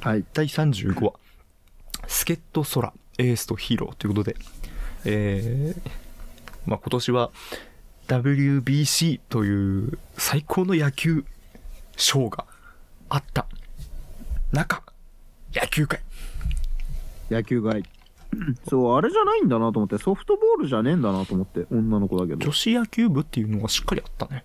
はい。第35話「助っ人空エースとヒーロー」ということで、えーまあ、今年は WBC という最高の野球ショーがあった中野球界野球外。そう、あれじゃないんだなと思って、ソフトボールじゃねえんだなと思って、女の子だけど女。子野球部っていうのがしっかりあったね、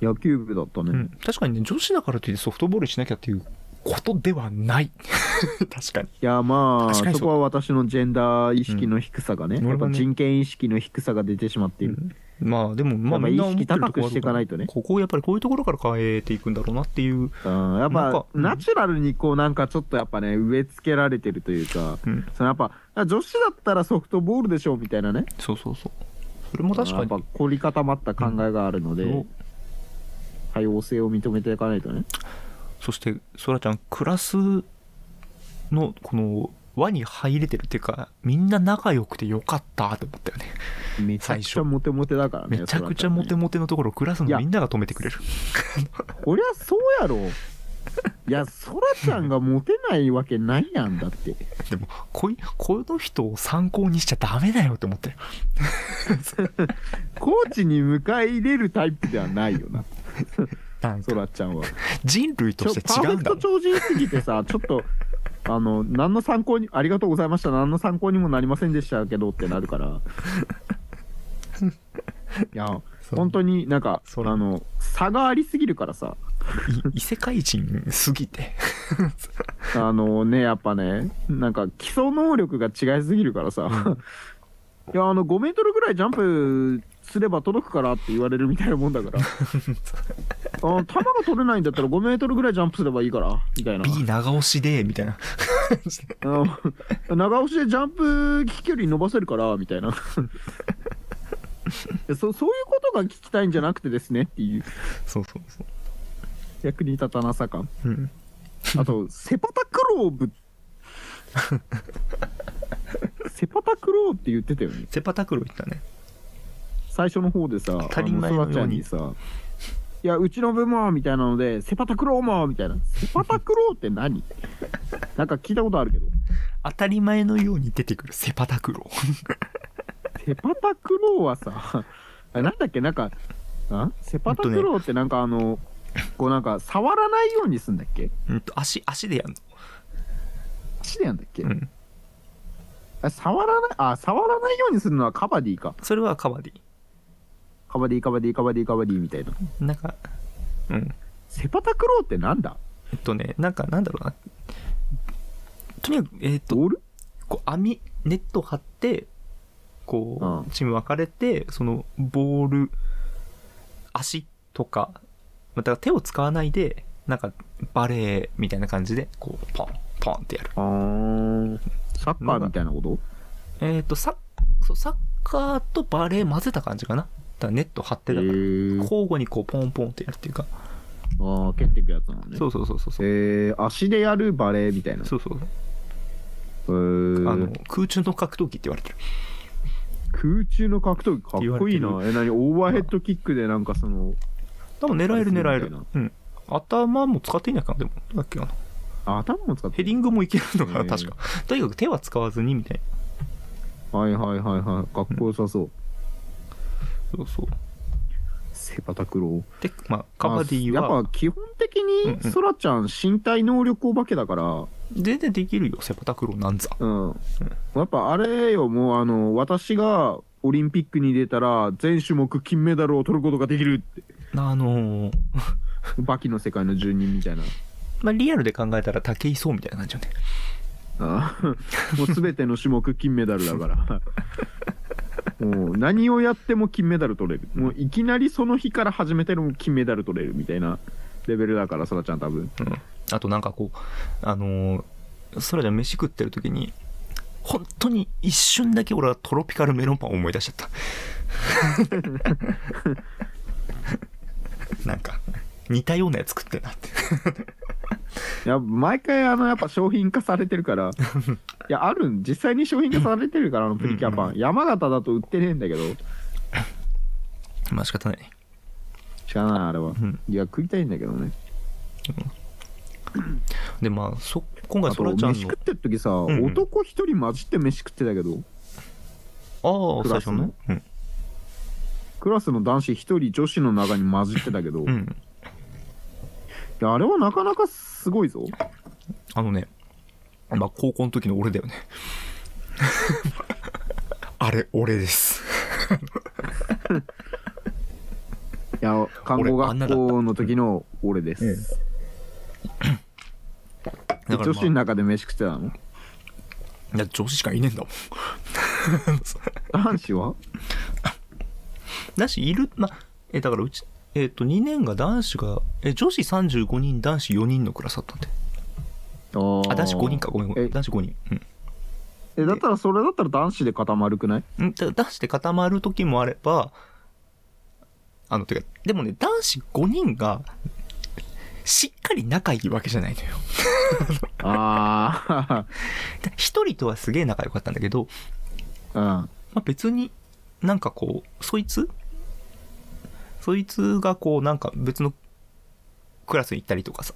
野球部だったね。うん、確かにね女子だからといってソフトボールしなきゃっていうことではない。確かに。いやまあそこは私のジェンダー意識の低さがね、うん。やっぱ人権意識の低さが出てしまっている、まあでもまあみんな意識高くしていかないとね。ここをやっぱりこういうところから変えていくんだろうなっていう、うんやっなんかぱナチュラルにこうなんかちょっとやっぱね植え付けられてるというかうん、そのやっぱ女子だったらソフトボールでしょみたいなね。そうそうそう。それも確かに。やっぱ凝り固まった考えがあるので、そう。多様性を認めていかないとねそしてそらちゃんクラスのこの輪に入れてるっていうかみんな仲良くてよかったって思ったよね。めちゃくち最初。ゃモテモテだからねめちゃくちゃモテモモテのところクラスのみんなが止めてくれる。こりゃそうやろ。いやそらちゃんがモテないわけないやんだって。でもこいこの人を参考にしちゃダメだよって思ってる コーチに迎え入れるタイプではないよななんか。そらちゃんは。人類としてちょパーフェクト違うんだもん超人すぎてさ ちょっとあの何の参考にありがとうございました何の参考にもなりませんでしたけどってなるから。いや本当になんかあの差がありすぎるからさ。い異世界人すぎて。あのねやっぱねなんか基礎能力が違いすぎるからさ、いやあの5メートルぐらいジャンプすれば届くからって言われるみたいなもんだから。あ球が取れないんだったら5メートルぐらいジャンプすればいいからみたいな。B 長押しでみたいな。長押しでジャンプ飛距離伸ばせるからみたいな。そそういうことが聞きたいんじゃなくてですねっていう。そうそうそう。役に立たなさ感。うん。あとセパタクローブ。セパタクローって言ってたよね。セパタクロ言ったね最初の方でさ当たり前のように。さいやうちの部門みたいなのでセパタクローマーみたいな。セパタクローって何？なんか聞いたことあるけど。当たり前のように出てくるセパタクロ セパタクローはさあなんだっけ？なんかあ？セパタクローってなんかあの、こうなんか触らないようにすんだっけ？うんと足足でやんの。足でやんだっけ、うん。あ触らないあ触らないようにするのはカバディか。それはカバディカバディカバディカバディカバディみたいな。なんかうん。セパタクローってなんだ？えっとねなんかなんだろうな。とにかくえっとこう網ネット張ってこうチーム分かれてそのボール足とかまた手を使わないでなんかバレーみたいな感じでこうポンポンってやる。サッカーみたいなこと？えっ、とサッそうサッカーとバレー混ぜた感じかなだネット張ってへだからー。交互にこうポンポンってやるっていうか。ああ蹴っていくやつなのね。そうそうそうそうそう。えー、足でやるバレーみたいな。そうそうえー、あの空中の格闘技って言われてる。空中の格闘技かっこいいな。言え何？オーバーヘッドキックでなんかその多分狙える狙える。うん。頭も使っていいんだっけなでもどうだっけな。あ頭も使ってヘディングもいけるのかな確か。とにかく手は使わずにみたいはいはいはいはい。かっこよさそう、なそうそう。セパタクローでまあカバディはあやっぱ基本的うんうん。にソラちゃん身体能力お化けだから。全然できるよセパタクローなんざ。うん、やっぱあれよもうあの私がオリンピックに出たら全種目金メダルを取ることができるって。あのー。バキの世界の住人みたいな。まあリアルで考えたら武井壮みたいな感じよね。あもう全ての種目金メダルだから もう何をやっても金メダル取れる。もういきなりその日から始めても金メダル取れるみたいなレベルだからそらちゃん多分。うん。あとなんかこうあのー、そらじゃん飯食ってる時に本当に一瞬だけ俺はトロピカルメロンパンを思い出しちゃった。なんか似たようなやつ食ってんなっていや毎回あのやっぱ商品化されてるから。いやあるん実際に商品化されてるからあのプリキュアパン。山形だと売ってねえんだけど。まあ仕方ない。ね知らないあれは、ん。いや食いたいんだけどね。でまあそ今回そらちゃんの。飯食ってる時さ、んうん。男一人混じって飯食ってたけど。ああクラスの。最初ね。うん。クラスの男子一人女子の中に混じってたけど、いうんやあれはなかなかすごいぞ。あのねまあ高校の時の俺だよね。あれ俺です。いや看護学校の時の俺です、でだから、女子のま中で飯食ってたの？あ、いや女子しかいねえんだもん。男子は？だしいるまあえだからうちえっ、と2年が男子がえ女子35人男子4人のクラスだったんで。あー。あ男子5人か。ごめんごめん。え。男子5人。うん。えだったらそれだったら男子で固まるくない？うんだ男子で固まる時もあればあのてかでもね男子5人がしっかり仲いいわけじゃないのよ。あ で一人とはすげえ仲良かったんだけど、あうん。まあ、別になんかこうそいつそいつがこうなんか別のクラスに行ったりとかさ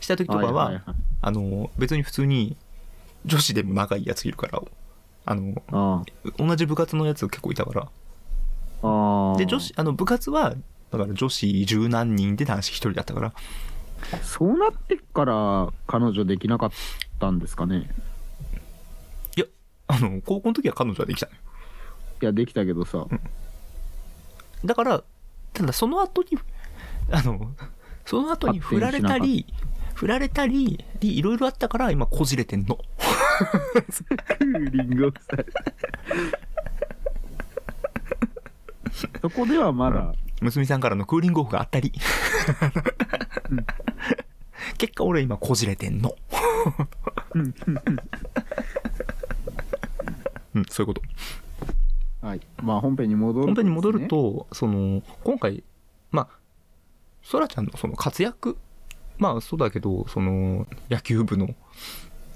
した時とかは、いいい。あの別に普通に女子でも仲いいやついるからあのあ同じ部活のやつ結構いたから。ああ。あで女子あの部活はだから女子十何人で男子一人だったから。そうなってから彼女できなかったんですかね？いやあの高校の時は彼女はできたのよ。いやできたけどさ、だからただその後にあのその後に振られたり振られたりいろいろあったから今こじれてんの。クーリングオフされそこではまだ、娘さんからのクーリングオフがあったり。うん。結果俺今こじれてんの。うん。うん。そういうこと。はいまあ本編に戻る本編に戻ると、その今回まあそらちゃんのその活躍まあそうだけどその野球部の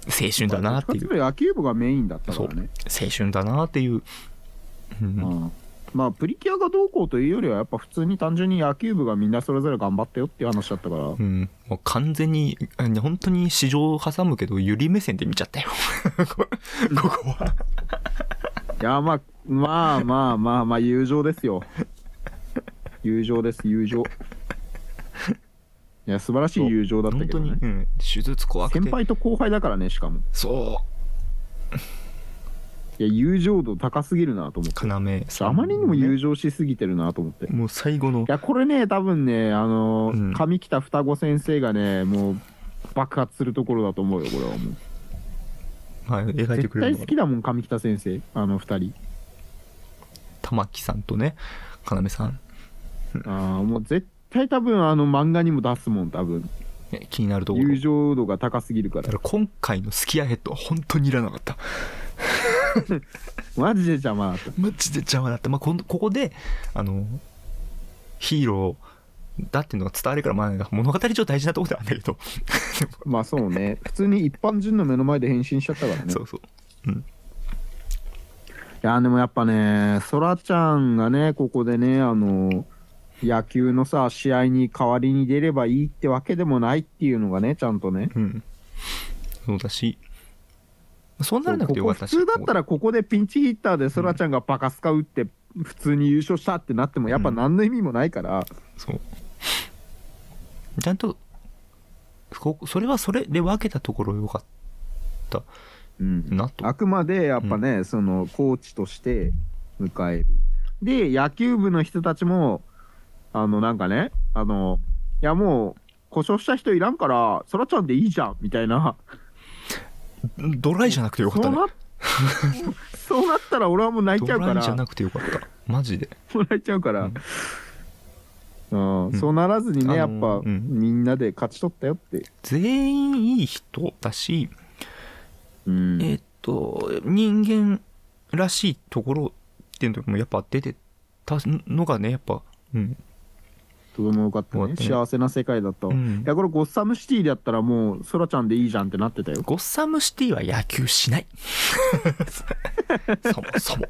青春だなっていう。野球部がメインだったからね。青春だなっていう、うん。うんまあプリキュアがどうこうというよりはやっぱ普通に単純に野球部がみんなそれぞれ頑張ったよっていう話だったから。うん、もう完全にあ本当に市場を挟むけどゆり目線で見ちゃったよ。こ ここは。いやまあまあまあまあまあ友情ですよ。友情です友情。いや素晴らしい友情だった本当に、けどねうん、手術怖くて。先輩と後輩だからねしかも。そいや友情度高すぎるなと思って。う要あまりにも友情しすぎてるなと思って。いもう最後の。やこれね多分ねあのうん。上北双子先生がねもう爆発するところだと思うよこれはもう。まあ、描いて絶くれるのは。対好きだもん上北先生。あの二人玉木さんとね要さん、あーもう絶対多分あの漫画にも出すもん多分。ね気になるところ。友情度が高すぎるから。だから今回のスキアヘッドは本当にいらなかった。マジで邪魔だった。マジで邪魔だった、まあ、こんここであのヒーローだっていうのが伝わるから、まあ、物語上大事なところではあるんだけど。まあそうね。普通に一般人の目の前で変身しちゃったからね。そうそういやでもやっぱねそらちゃんがねここでねあの野球のさ試合に代わりに出ればいいってわけでもないっていうのがねちゃんとね。うん。そうだし。そうならなくてよかったしここ普通だったらここでピンチヒッターでそらちゃんがバカスカ打って普通に優勝したってなってもやっぱ何の意味もないから、そう。ちゃんとこそれはそれで分けたところよかったあくまでやっぱね、そのコーチとして迎える。で野球部の人たちもあのなんかねあのいやもう故障した人いらんからそらちゃんでいいじゃんみたいな。ドライじゃなくてよかったね。そうなそうなったら俺はもう泣いちゃうから。ドライじゃなくてよかった。マジで。もらえちゃうから、うん。うんん。そうならずにね、あのやっぱ、うん。みんなで勝ち取ったよって、全員いい人だし、うん。えーっと人間らしいところっていうのもやっぱ出てたのがねやっぱうん、とてもよかったね。幸せな世界だった。うん。やこれゴッサムシティだったらもうそらちゃんでいいじゃんってなってたよ。ゴッサムシティは野球しない。そもそも。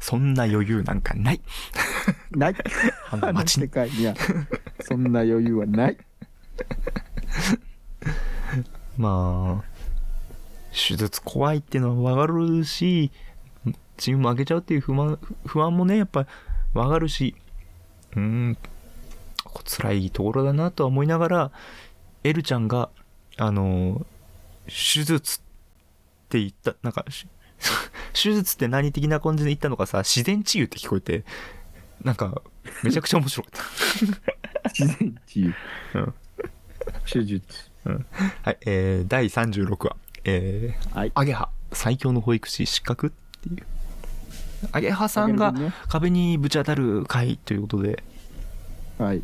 そんな余裕なんかない。ない。あの街世に界には。そんな余裕はない。まあ手術怖いっていうのは分かるしチーム負けちゃうっていう不満不安もねやっぱ分かるしうーん辛いところだなとは思いながらエルちゃんがあの手術って言ったなんかし 手術って何的な感じで言ったのかさ自然治癒って聞こえてなんかめちゃくちゃ面白かった。自然治癒。うん。手術はい、えー、第36話、えー、はい。アゲハ最強の保育士失格っていう。アゲハさんが壁にぶち当たる回ということで。はい。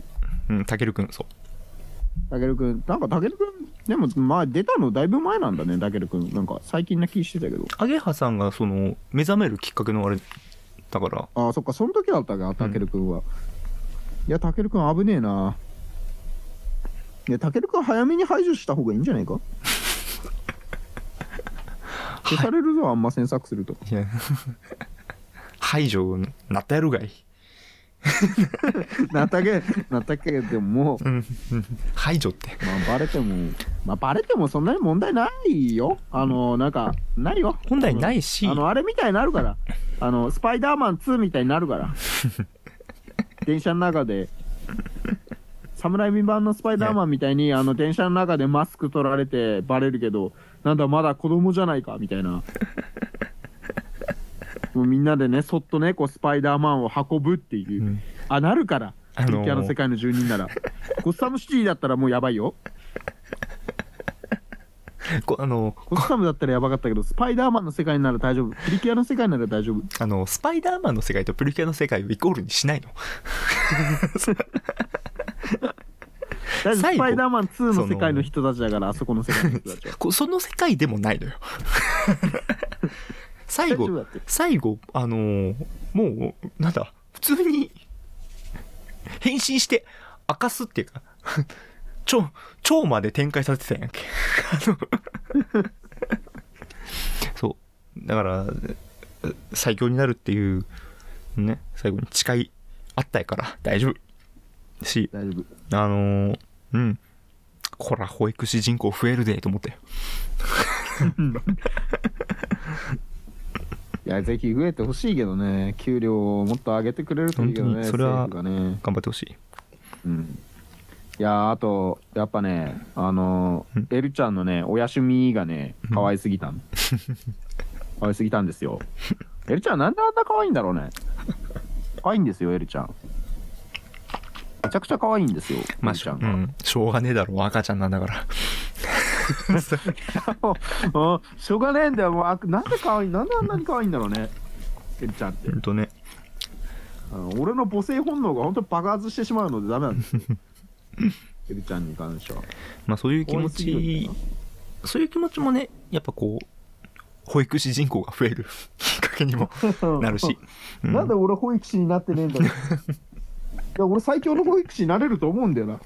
うんたけるくんそう。たけるくんなんかたけるくんでもまあ出たのだいぶ前なんだねたけるくん。なんか最近な気してたけど。アゲハさんがその目覚めるきっかけのあれだから。ああそっかその時だったかたけるくんは、いやたけるくん危ねえな。いやたけるくん早めに排除した方がいいんじゃないか？消されるぞあんま詮索すると。いや。排除なったやるがいなったけなったけでも。もうん。うん排除って。う、まあ、バレてもまあバレてもそんなに問題ないよ。あのなんかないよ。本来ないし。あのあれみたいになるから。あのスパイダーマン2みたいになるから。電車の中で。侍未版のスパイダーマンみたいにあの電車の中でマスク取られてバレるけどなんだまだ子供じゃないかみたいな。もうみんなでねそっとねこうスパイダーマンを運ぶっていう、うん。あなるから。あのー。プリキュアの世界の住人なら。ゴッサムシティだったらもうやばいよ。こあのゴッサムだったらやばかったけどスパイダーマンの世界なら大丈夫。プリキュアの世界なら大丈夫。あのスパイダーマンの世界とプリキュアの世界をイコールにしないの 大丈夫最後。スパイダーマン2の世界の人たちだからあそこの世界の人たち その世界でもないのよ。最後最後あのーもうなんだ普通に変身して明かすっていうか 超超まで展開されてたやんけ。あのそう。だから最強になるっていうね最後に誓いあったやから大丈夫。し大丈夫。あのーうん。こら保育士人口増えるでと思って。いやぜひ増えてほしいけどね。給料をもっと上げてくれるといいけどねに。それはね。頑張ってほしい。うん。いやあとやっぱねあのうん。エルちゃんのねおやしみがね可愛すぎたん。可愛すぎたんですよ。エルちゃんなんであんな可愛いんだろうね。可愛いんですよエルちゃんめちゃくちゃ可愛いんですよまあしちゃんが、うん、しょうがねえだろ赤ちゃんなんだから。も うしょうがねえんだよもうあなんで可愛いなんであんなに可愛いんだろうね。エルちゃんって。ほんとね。俺の母性本能が本当に爆発してしまうのでダメなんですよ。エルちゃんに関しては。まあそういう気持ちそういう気持ちもねやっぱこう保育士人口が増えるきっかけにも なるし、うなんで俺保育士になってねえんだろういや俺最強の保育士になれると思うんだよな。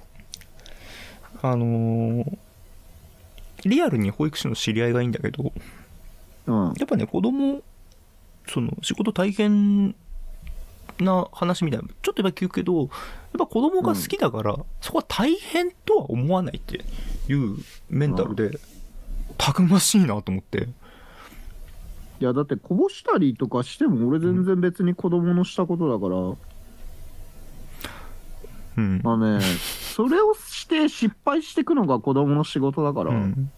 あのーリアルに保育士の知り合いがいいんだけどうん。やっぱね子供その仕事大変な話みたいなちょっとやっぱ聞くけどやっぱ子供が好きだから、そこは大変とは思わないっていうメンタルで、たくましいなと思って。いやだってこぼしたりとかしても俺全然別に子供のしたことだから、うん、まあねそれをして失敗していくのが子供の仕事だから、うん。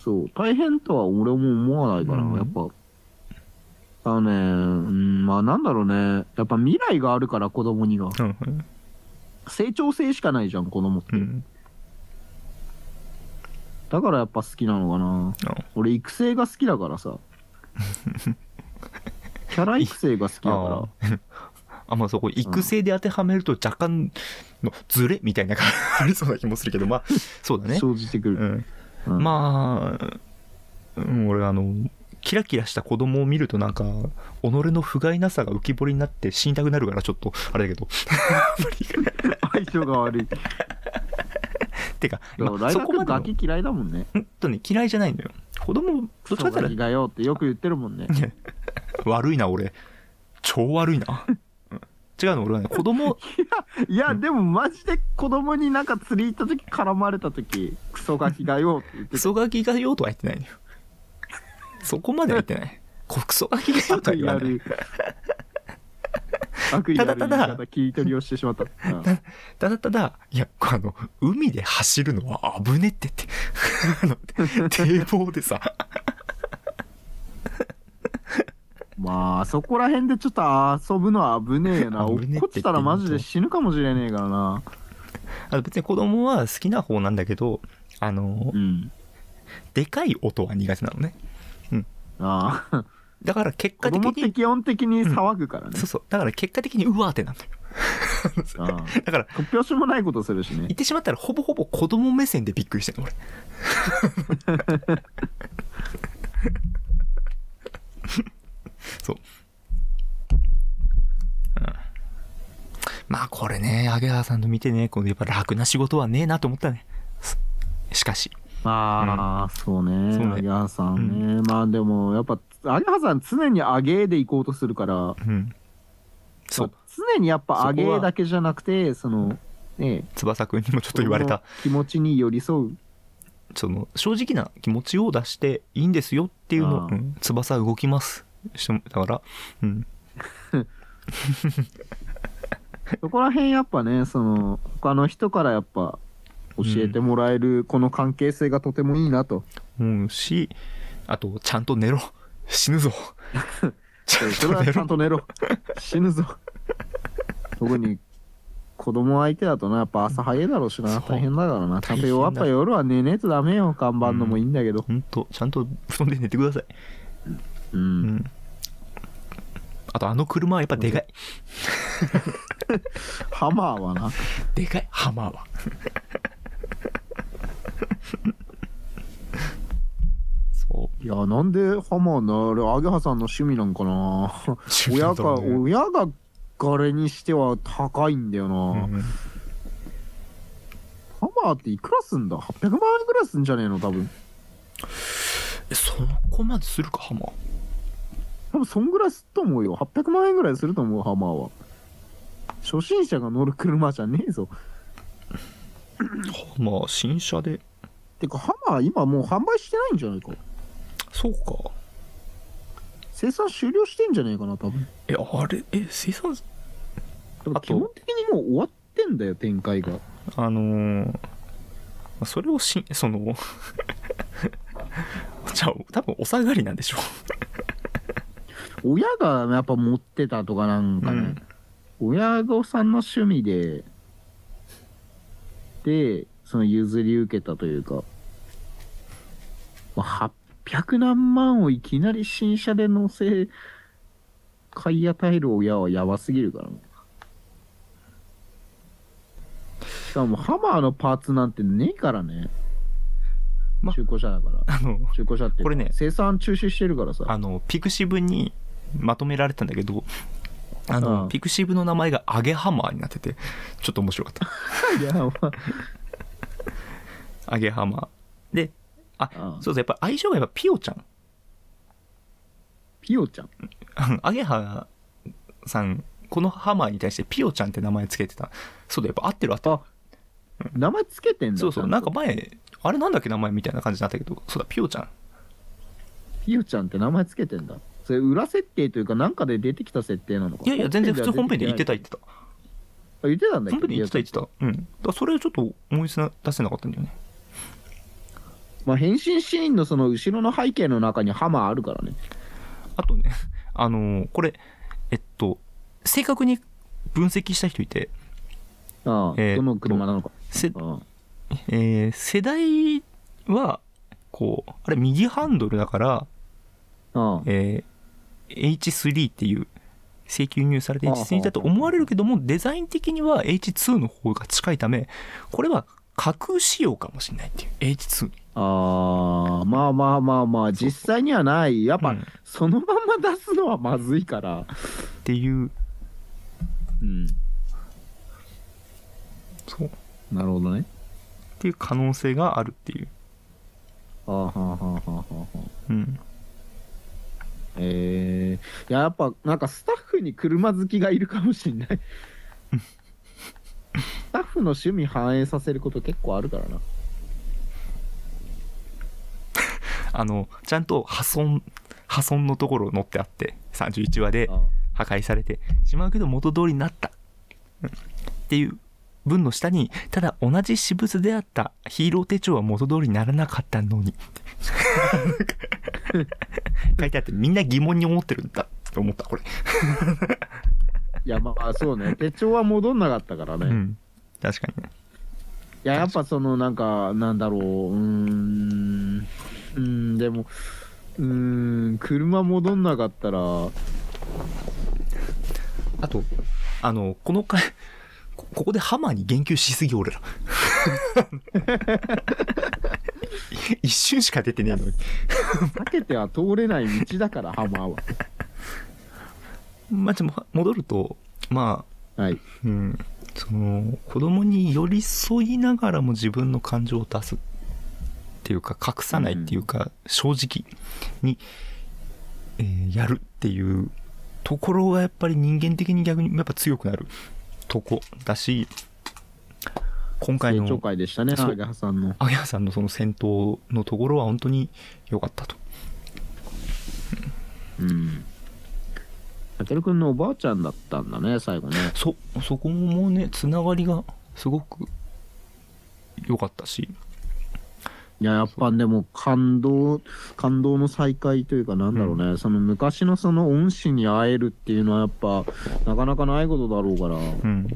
そう。大変とは俺も思わないから、うん。やっぱ。あのねうんまあなんだろうね。やっぱ未来があるから子供には。うん成長性しかないじゃん子供って、うん。だからやっぱ好きなのかな。あ。俺育成が好きだからさ。キャラ育成が好きだからあまあそこ育成で当てはめると若干のズレみたいなのがありそうな気もするけどまあそうだね、生じてくる、うん、うん。まあ、うん、俺あのキラキラした子供を見るとなんか己の不甲斐なさが浮き彫りになって死にたくなるからちょっとあれだけど。相性が悪い。てか、まあそこまでガキ嫌いだもんね。ほんとね嫌いじゃないのよ。子供どっちかって言っクソガキがよってよく言ってるもんね。た ら悪いな俺。超悪いな違うの？俺はね子供 いやでもマジで子供になんか釣り行った時絡まれた時クソガキがよって言ってクソガキがようとは言ってないのよ。そこまでは言ってない。こクソガキがようとは言わない。る。悪意あるただただ言い方切り取りをしてしまった。ただただいやあの海で走るのは危ねってって。あの堤防でさまあそこら辺でちょっと遊ぶのは危ねえよな。落っこちたらマジで死ぬかもしれねえからな。あの別に子供は好きな方なんだけどあのうん。でかい音は苦手なのね。ああ。だから結子果的に供って基本的に騒ぐからね。そう、そう。だから結果的にうわーってなるのよ。だから突拍子もないことするしね。言ってしまったらほぼほぼ子供目線でびっくりしてるの俺 そう、うん、まあこれねアゲハさんの見てねこのやっぱ楽な仕事はねえなと思ったね。すしかし。まあ、そうねそうね。アゲハさんね、まあでもやっぱアゲハさん常にアゲーで行こうとするから。うん。そう。常にやっぱアゲだけじゃなくてそのね翼くんにもちょっと言われた。気持ちに寄り添う。その正直な気持ちを出していいんですよっていうの。うん、翼動きますしてもだから？うん。そこら辺やっぱねその他の人からやっぱ教えてもらえるこの関係性がとてもいいなと、思うしあとちゃんと寝ろ。死ぬぞ。ちゃんと寝ろ。んと寝ろ。死ぬぞ。特に子供相手だとなやっぱ朝早いだろうしな。大変だからな。ちゃんとやっぱ夜は寝ねえとダメよ。看板のもいいんだけど。ほんと。ちゃんと布団で寝てくださいうん、うん。あとあの車はやっぱでかい。ハマーはな。でかい。ハマーは。そう。いやなんでハマーなあれアゲハさんの趣味なんかな。親が、ね。親がガレにしては高いんだよな、うんハマーっていくらすんだ ?800 万円ぐらいすんじゃねえの？多分。えそこまでするかハマー多分そんぐらいすると思うよ。800万円ぐらいすると思うハマーは。初心者が乗る車じゃねえぞ。ハマー新車で。てかハマー今もう販売してないんじゃないか。そうか。生産終了してんじゃねえかな多分。えあれ？え生産？あと基本的にもう終わってんだよ展開が。あのーそれをしその じゃあ多分お下がりなんでしょ親がやっぱ持ってたとかなんかね、親御さんの趣味ででその譲り受けたというか、まあ、800何万をいきなり新車で乗せ買い与える親はやばすぎるからね。しかもハマーのパーツなんてねえからね、ま中古車だから。あの中古車ってこれね生産中止してるからさ。あのピクシブにまとめられたんだけどあの、うん。ピクシブの名前がアゲハマーになっててちょっと面白かった。アゲハマー。でああそうそうやっぱ相性がやっぱピオちゃん。ピオちゃん？アゲハさんこのハマーに対してピオちゃんって名前つけてた。そうだやっぱ合ってる合ってる。あ名前つけてんだ。そうそうなんか前あれなんだっけ名前みたいな感じになったけどそうだピオちゃん。ピオちゃんって名前つけてんだそれ裏設定というかなんかで出てきた設定なのかいやいや全然普通本編で言ってたあ言ってた。言ってたんだ本編で言ってた言ってた。たうん。だそれをちょっと思い出せなかったんだよね。まあ変身シーンのその後ろの背景の中にハマーあるからね。あとね あのーこれえっと正確に分析した人いて。ああ、えーどの車なのか。せあえー世代はこうあれ右ハンドルだから、あああ。えー H3 っていう請求入されてああ H3 だと思われるけどもデザイン的には H2 の方が近いためこれは架空仕様かもしれないっていう H2 に。ああまあまあまあまあ実際にはない。やっぱ、うん。そのまま出すのはまずいから。っていう。うん。そう。っなるほどね。ていう可能性があるっていう、ああはあはあはあはあうん、えー、いややっぱなんかスタッフに車好きがいるかもしんない。スタッフの趣味反映させること結構あるからな。あのちゃんと破損破損のところ載ってあって31話であ。破壊されてしまうけど元通りになった、うん。っていう文の下にただ同じ私物であったヒーロー手帳は元通りにならなかったのに。書いてあってみんな疑問に思ってるんだって思ったこれ、いやまあそうね。手帳は戻んなかったからね、いうん。確かにね。ややっぱそのなんかなんだろう。うーん。うーんでもうーん車戻んなかったら。あとあのこの回こここでハマーに言及しすぎ俺ら。一瞬しか出てねえのに。避けては通れない道だからハマーは。まあでも戻るとまあはい。うん、その子供に寄り添いながらも自分の感情を出すっていうか隠さないっていうか、正直に、えーやるっていうところがやっぱり人間的に逆にやっぱ強くなるとこだし今回のねアゲハさんの。アゲハさんのその戦闘のところは本当に良かったと。うん。たけるくんのおばあちゃんだったんだね最後ね。そそこもねつながりがすごく良かったしいややっぱでも感動感動の再会というかなんだろうね、その昔のその恩師に会えるっていうのはやっぱなかなかないことだろうから。うん。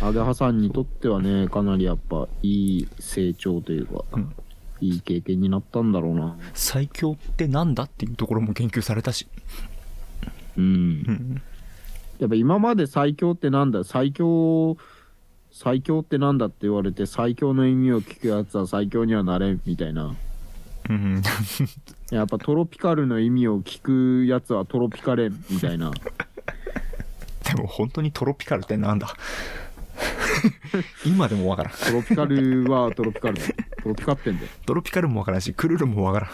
アゲハさんにとってはねかなりやっぱいい成長というか、うん。いい経験になったんだろうな。最強ってなんだっていうところも言及されたし、うん。うん、やっぱ今まで最強ってなんだ？最強最強ってなんだって言われて最強の意味を聞くやつは最強にはなれんみたいな。うん、やっぱトロピカルの意味を聞くやつはトロピカレンみたいな。でも本当にトロピカルってなんだ？今でもわからん。トロピカルはトロピカルだトロピカってんだよ。トロピカルもわからんしクルルもわからん。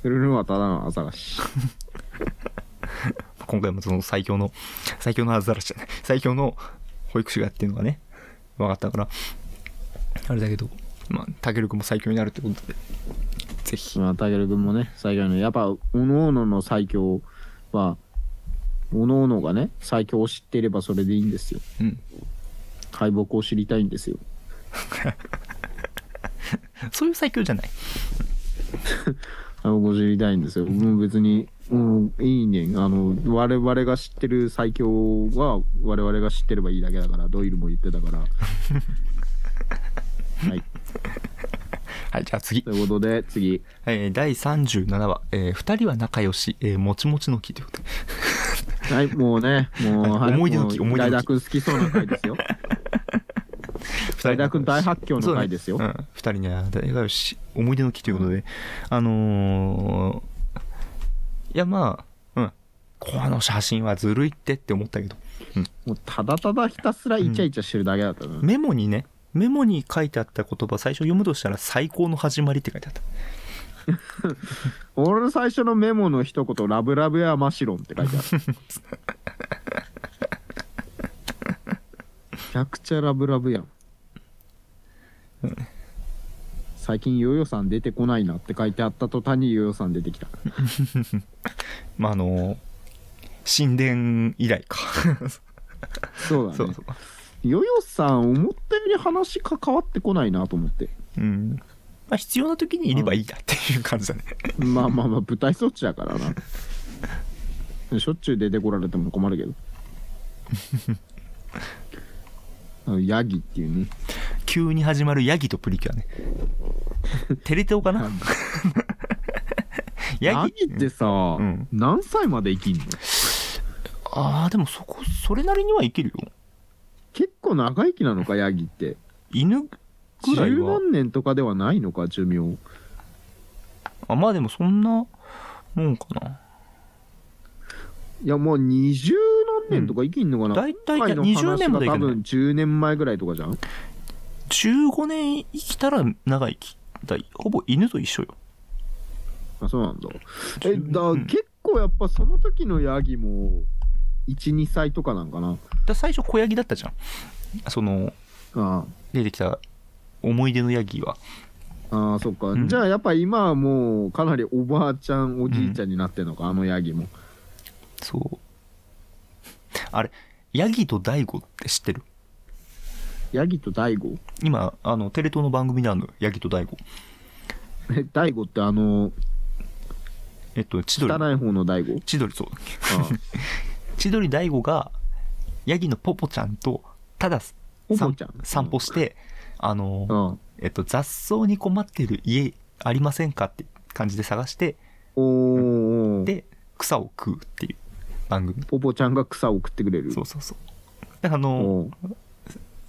フルルンはただのアザラシ。今回もその最強の最強のアザラシじゃない。最強の保育士がっていうのがね。分かったからあれだけどまあたけるくんも最強になるってことで。ぜひ。まあたけるくんもね最強のやっぱおのおのの最強はおのおのがね最強を知っていればそれでいいんですよ。うん。敗北を知りたいんですよ。そういう最強じゃない。敗北を知りたいんですよ。もう別にうんいいね。あの我々が知ってる最強は我々が知ってればいいだけだからドイルも言ってたから。はい。はいじゃあ次。ということで次。えー第37話、え2人は仲良し、えーもちもちの木ということ。ではいもうねもう、はい、思い出の木思い出の木。大田君好きそうな回ですよ。大田君大発狂の回ですよ、そうね。うん、2人には仲良し思い出の木ということで、あのーいやまあうん。この写真はずるいってって思ったけど。もうただただひたすらイチャイチャしてるだけだったな、メモにねメモに書いてあった言葉最初読むとしたら最高の始まりって書いてあった。俺の最初のメモの一言「ラブラブやマシロン」って書いてある めちゃくちゃラブラブやん、最近ヨヨさん出てこないなって書いてあった途端にヨヨさん出てきた。まああのー神殿以来か。そうだね。そうそう。ヨヨさん思ったより話関わってこないなと思って。うん。まあ必要な時にいればいいやっていう感じだね。まあまあまあ舞台装置だからな。しょっちゅう出てこられても困るけどヤギっていうね。急に始まるヤギとプリキュアね。テレテオかな？ヤヤギ？ギってさ、ん。何歳まで生きんの？ああでもそこそれなりには生きるよ。結構長生きなのかヤギって。犬ぐらい十は何年とかではないのか寿命。あまあでもそんなもんかな。いやもう二十何年とか生きんのかな、大体今回の20年まで多分10年前ぐらいとかじゃん？15年生きたら長生きだほぼ犬と一緒よ。あそうなんだ。えだ、うん。結構やっぱその時のヤギも12歳とかなんかな？だ最初子ヤギだったじゃん。そのあ出てきた思い出のヤギは。あああそっか、うん。じゃあやっぱ今はもうかなりおばあちゃんおじいちゃんになってんのか、あのヤギも。そうあれヤギと大悟って知ってる？ヤギと大悟？今あのテレ東の番組であるのヤギと大悟。え大悟ってあのえっと千鳥。汚い方の大悟？千鳥そう。ああ。千鳥大悟がヤギのポポちゃんとただ散ポポちゃん？散歩してあの、うんえっと、雑草に困ってる家ありませんかって感じで探してで草を食うっていう番組。ポポちゃんが草を食ってくれる。そうそうそう。だからあの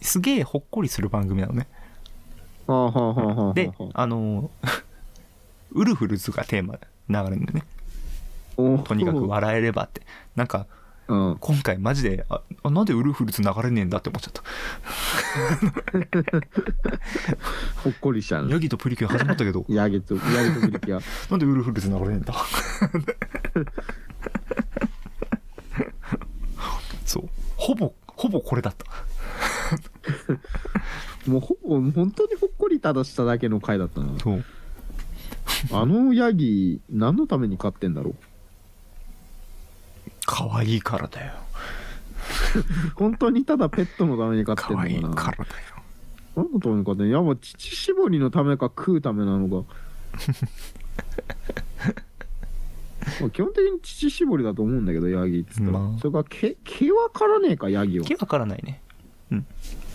すげえほっこりする番組なのね。であの ウルフルズがテーマで流れるんだよね。とにかく笑えればって。なんかうん。今回マジでああなんでウルフルズ流れねえんだって思っちゃった。ほっこりしたねヤギとプリキュア始まったけど。ヤギとヤギとプリキュア。なんでウルフルズ流れねえんだそうほぼほぼこれだった。もうほぼ本当にほっこりただしただけの回だったな。そう。あのヤギ何のために飼ってんだろう？可愛いからだよ。本当にただペットのために飼ってん可愛いのかなからだよ。何のために飼ってんの？やっぱ乳搾りのためか食うためなのか まあ基本的に乳搾りだと思うんだけどヤギっつったら、まあそれから毛毛は刈らねえかヤギは毛わからないね。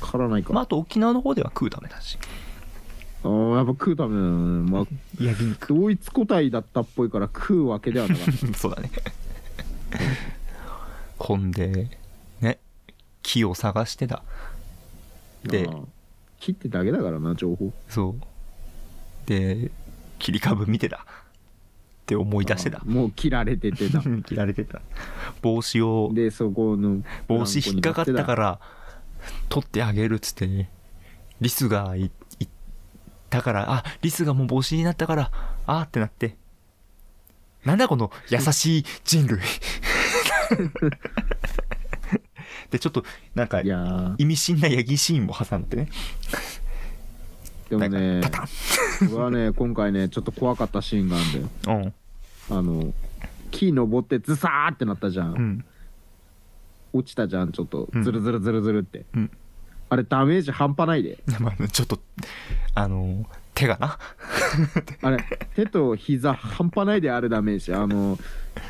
刈らないか、まああと沖縄の方では食うためだし。あーやっぱ食うためなのね、まあ、ヤギ肉。同一個体だったっぽいから食うわけではなかった。そうだね。ほんでね木を探してたであー切ってだけだからな情報。そう。で切り株見てたって思い出してた。もう切られててた。切られてた。帽子をでそこの帽子引っかかったからら取ってあげるっつってね。リスがいいったからあリスがもう帽子になったからあーってなって。なんだこの優しい人類 でちょっとなんか意味深なヤギシーンも挟んでねでもねなんかパタ俺はね今回ねちょっと怖かったシーンがあるんだよ。ンあの木登ってズサーってなったじゃん、うん。うん落ちたじゃんちょっと。うん。ズルズルズルズルって、うん。あれダメージ半端ないで。まあちょっとあの手がな。あれ手と膝半端ないであるダメージ。あの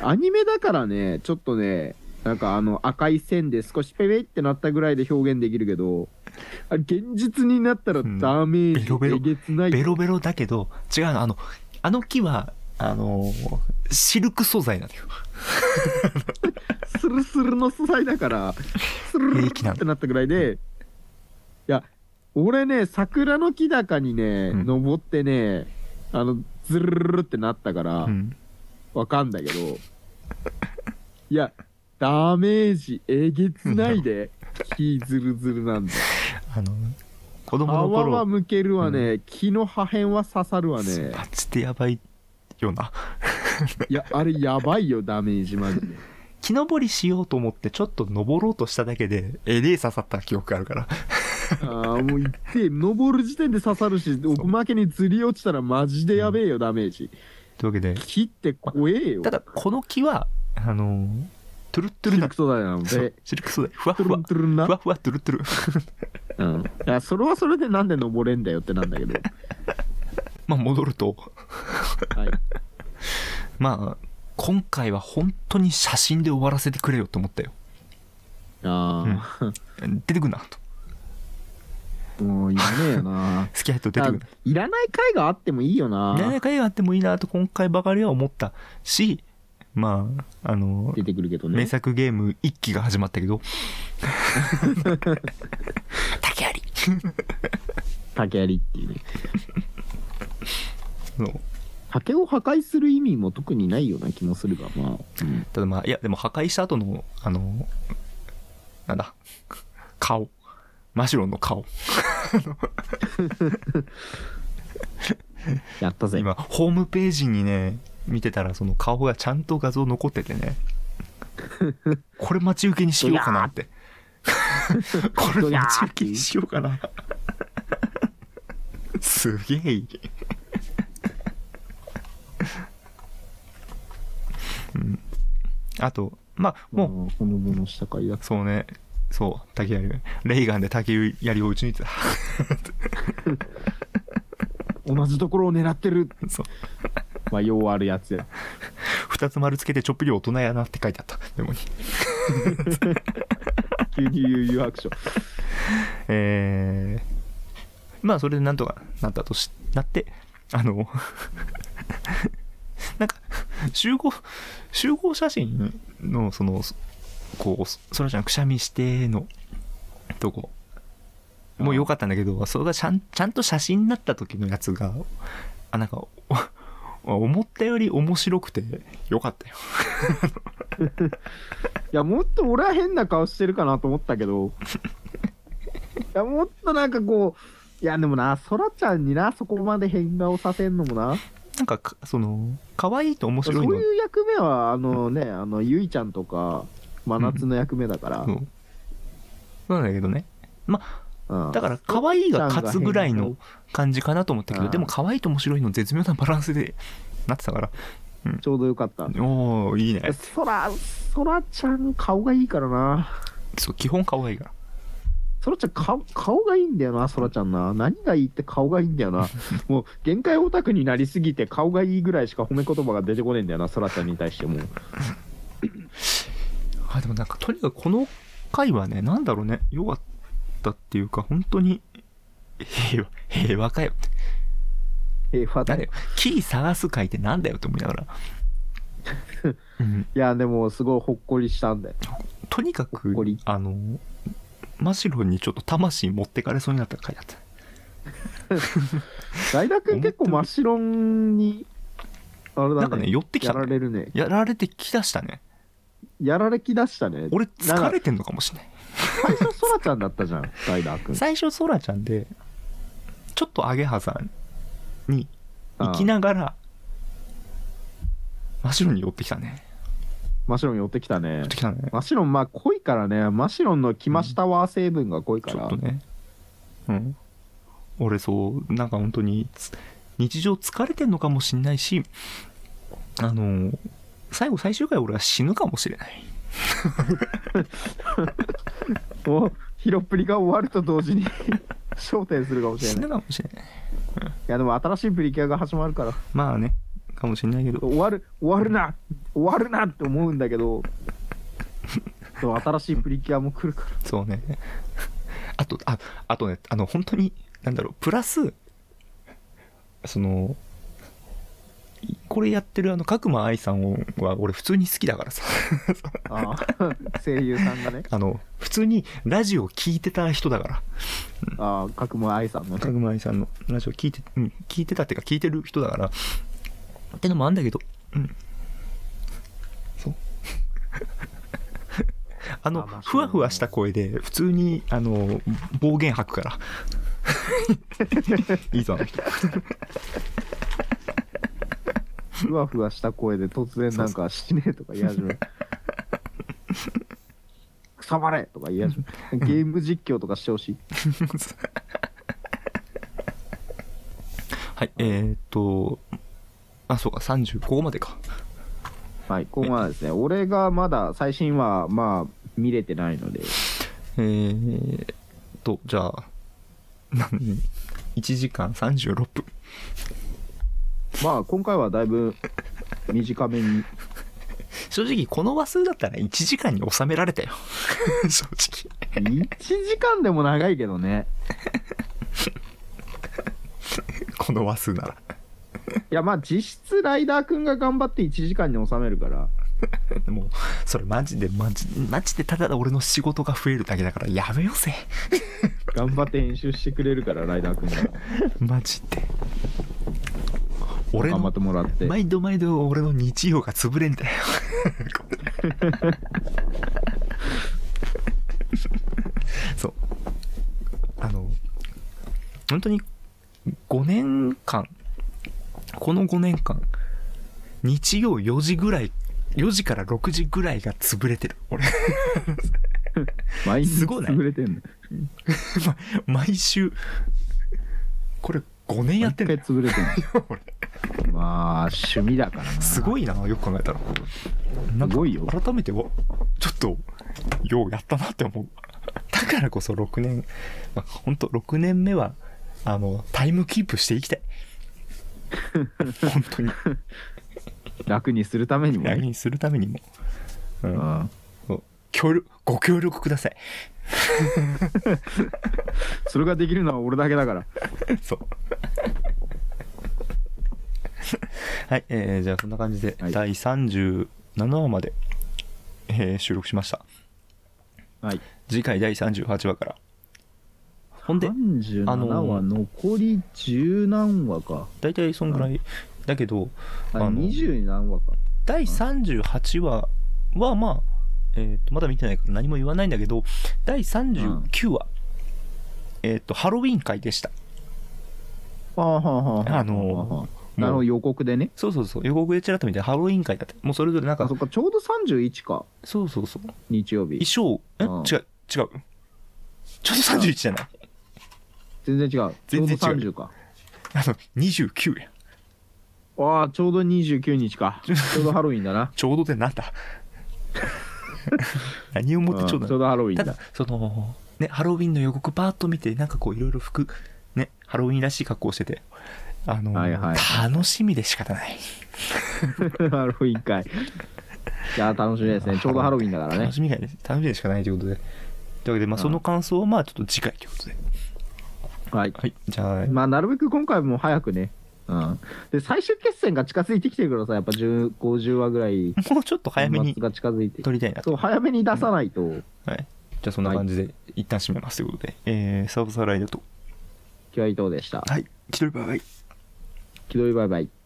アニメだからねちょっとねなんかあの赤い線で少しペペってなったぐらいで表現できるけどあれ現実になったらうん。ダメージベロベロえげつない。ベロベロだけど違うのあのあの木はあのシルク素材なのよ。スルスルの素材だからスルルル平気なのってなったぐらいでいや俺ね桜の木高にね、うん。登ってねあのズルルルルってなったから、うん。わかんだけどいやダメージえげつないで木ズルズルなんだ。あの子供の泡は頃向けるわね、木の破片は刺さるわね。マジでやばいよな。いやあれやばいよダメージマジで。木登りしようと思ってちょっと登ろうとしただけでえれ刺さった記憶があるから。ああもう行って登る時点で刺さるしおまけにずり落ちたらマジでやべえよ、ダメージという。わけで木って怖えよただこの木はあのトゥルットゥルなシルク素材なのそう。でシルク素材ふわトゥルふわントゥルンな。ふわふわトゥルトゥル。うん、いやそれはそれでなんで登れんだよってなんだけど。まあ戻ると。はい。まあ今回は本当に写真で終わらせてくれよって思ったよ。あ出てくんなと。あ、もういらねえよな。スキャット出てくんな。あいらない回があってもいいよな。何回があってもいいなと今回ばかりは思ったしまああの出てくるけど名ね作ゲーム1期が始まったけど。竹槍 竹槍っていうね。そう。竹を破壊する意味も特にないような気もするがまあ、うん。ただまあいやでも破壊した後のあのなんだ？顔。マシュロンの顔。やったぜ。今ホームページにね見てたらその顔がちゃんと画像残っててね。これ待ち受けにしようかなって。これ待ち受けにしようかな。すげえ。あとまあもう。のぼのした回だ。そうね。そう竹槍。レイガンで竹槍を撃ち抜いてた。同じところを狙ってる。そうまあようあるやつや。二つ丸つけてちょっぴり大人やなって書いてあった。メモに急に悠々白書。えー、まあそれでなんとかなったとしなってあの なんか集合集合写真のそのこうそらちゃんくしゃみしてのとこ。もう良かったんだけどそれがちゃんちゃんと写真になった時のやつがあなんかお思ったより面白くてよかったよ。いやもっと俺は変な顔してるかなと思ったけど。いやもっとなんかこういやでもなそらちゃんになそこまで変顔させんのもな。なんかかその可愛いと面そう白いの。いう役目はあのねあのゆいちゃんとか真夏の役目だから、そうそうなんだけどね。うんだから可愛いが勝つぐらいの感じかなと思ったけどでも可愛いと面白いの絶妙なバランスでなってたから。ちょうどよかった。おおいいね。そらそらちゃん顔がいいからな。そう基本可愛いから。そらちゃん顔顔がいいんだよなそらちゃんな。何がいいって顔がいいんだよな。もう限界オタクになりすぎて顔がいいぐらいしか褒め言葉が出てこねえんだよなそらちゃんに対しても。あでもなんかとにかくこの回はねなんだろうね。よかったっていうか本当に平和平和かよ。平和だ誰よ？キー探す回ってなんだよって思いながら、うん、いやでもすごいほっこりしたんだよ。とにかくあの真白にちょっと魂持ってかれそうになった回だった。大田君結構真っ白にあれだねなんかね寄ってきたやらねれるね。やられてきだしたね。やられきだしたね。俺疲れてんのかもしれない最初そらちゃんだったじゃん 大田君。最初ソラちゃんでちょっとアゲハさんに行きながら真っ白に寄ってきたね。真っ白に寄ってきたね。寄ってきたね。真っ白まあ濃いからね。真っ白の来ましたわ成分が濃いから、ちょっとね。うん。俺そうなんか本当につ日常疲れてんのかもしんないしあの最後最終回俺は死ぬかもしれない おヒロップリが終わると同時に 焦点するかもしれない。死ぬかもしれない。いやでも新しいプリキュアが始まるから。まあねかもしんないけど。終わる終わるな終わるなって思うんだけどそう新しいプリキュアも来るから。そうね。あとああとねあの本当になんだろうプラスそのいこれやってるあの角間愛さんは俺普通に好きだからさ。ああ声優さんがね。あの普通にラジオ聞いてた人だから。ああ角間愛さんのね。角間愛さんのラジオ聞いて、うん、聞いてたっていうか聞いてる人だから。ってのもあんだけどうん。そう。あのふわふわした声で普通にあの暴言吐くから。いいぞあの人ふわふわした声で突然なんか死ねえとか言い始める。くさばれとか言い始める。ゲーム実況とかしてほしい。はいえー、っとあそうか30ここまでか。はいここまでですね。俺がまだ最新はまあ見れてないので。えー、っとじゃあ何？1時間36分まあ今回はだいぶ短めに。正直この話数だったら1時間に収められたよ。正直。1時間でも長いけどね。この話数なら。いやまあ実質ライダーくんが頑張って1時間に収めるから。もうそれマジでマジマジでただ俺の仕事が増えるだけだからやめよせ頑張って編集してくれるからライダーくんがマジで俺頑張っのてもらって。毎度毎度俺の日曜が潰れんだよ。そう。あの本当に5年間この5年間日曜4時ぐらい4時から6時ぐらいが潰れてる。俺。毎日すごない？潰れてんの？毎週これ5年やってんだよ毎回潰れてんの？まあ趣味だからな。すごいなよく考えたら。すごいよ。改めてわちょっとようやったなって思う。だからこそ6年まあほんと6年目はあのタイムキープしていきたい。本当に。楽にするためにもね。来にするためにも、う、う。ん協力ご協力ください。それができるのは俺だけだから。そう はい、えーじゃあそんな感じで、はい。第37話まで、えー収録しました。はい。次回第38話から。ほんで？37あの話残り十何話か。大体そんぐらい。だけどああの20何話か。第38話はまあ、えーとまだ見てないから何も言わないんだけど第39話、えっ、とハロウィン会でした。はあはあはああのなるほど予告でね。そうそうそう。予告でちらっと見てハロウィン会だって。もうそれぞれなんかあそっかちょうど31か。そうそうそう。日曜日。衣装え？うん。違う違う。ちょうど31じゃない？全然違う。全然違う。ちょうど30か。あの29や。ああちょうど29日か。ちょうどハロウィンだな。ちょうどでなんだ？何をもってちょうどうんちょうどハロウィンだ。ただそのねハロウィンの予告パーッと見てなんかこういろいろ服ねハロウィンらしい格好しててあの、はいはい。楽しみで仕方ない。ハロウィン会いや楽しみですね。ちょうどハロウィンだからね。楽しみ楽しみでしかないということで。というわけでまあうんその感想はまあちょっと次回ということで。はい。はい。じゃあまあなるべく今回も早くね。うん。で最終決戦が近づいてきてるからさやっぱ10 50話ぐらい。もうちょっと早めに末が近づいて。撮りたいなと。そう早めに出さないと。はい。じゃあそんな感じで一旦締めますということで、えー、サブサライドと。今日は伊藤でした。はい。気取りバイバイ気取りバイバイ。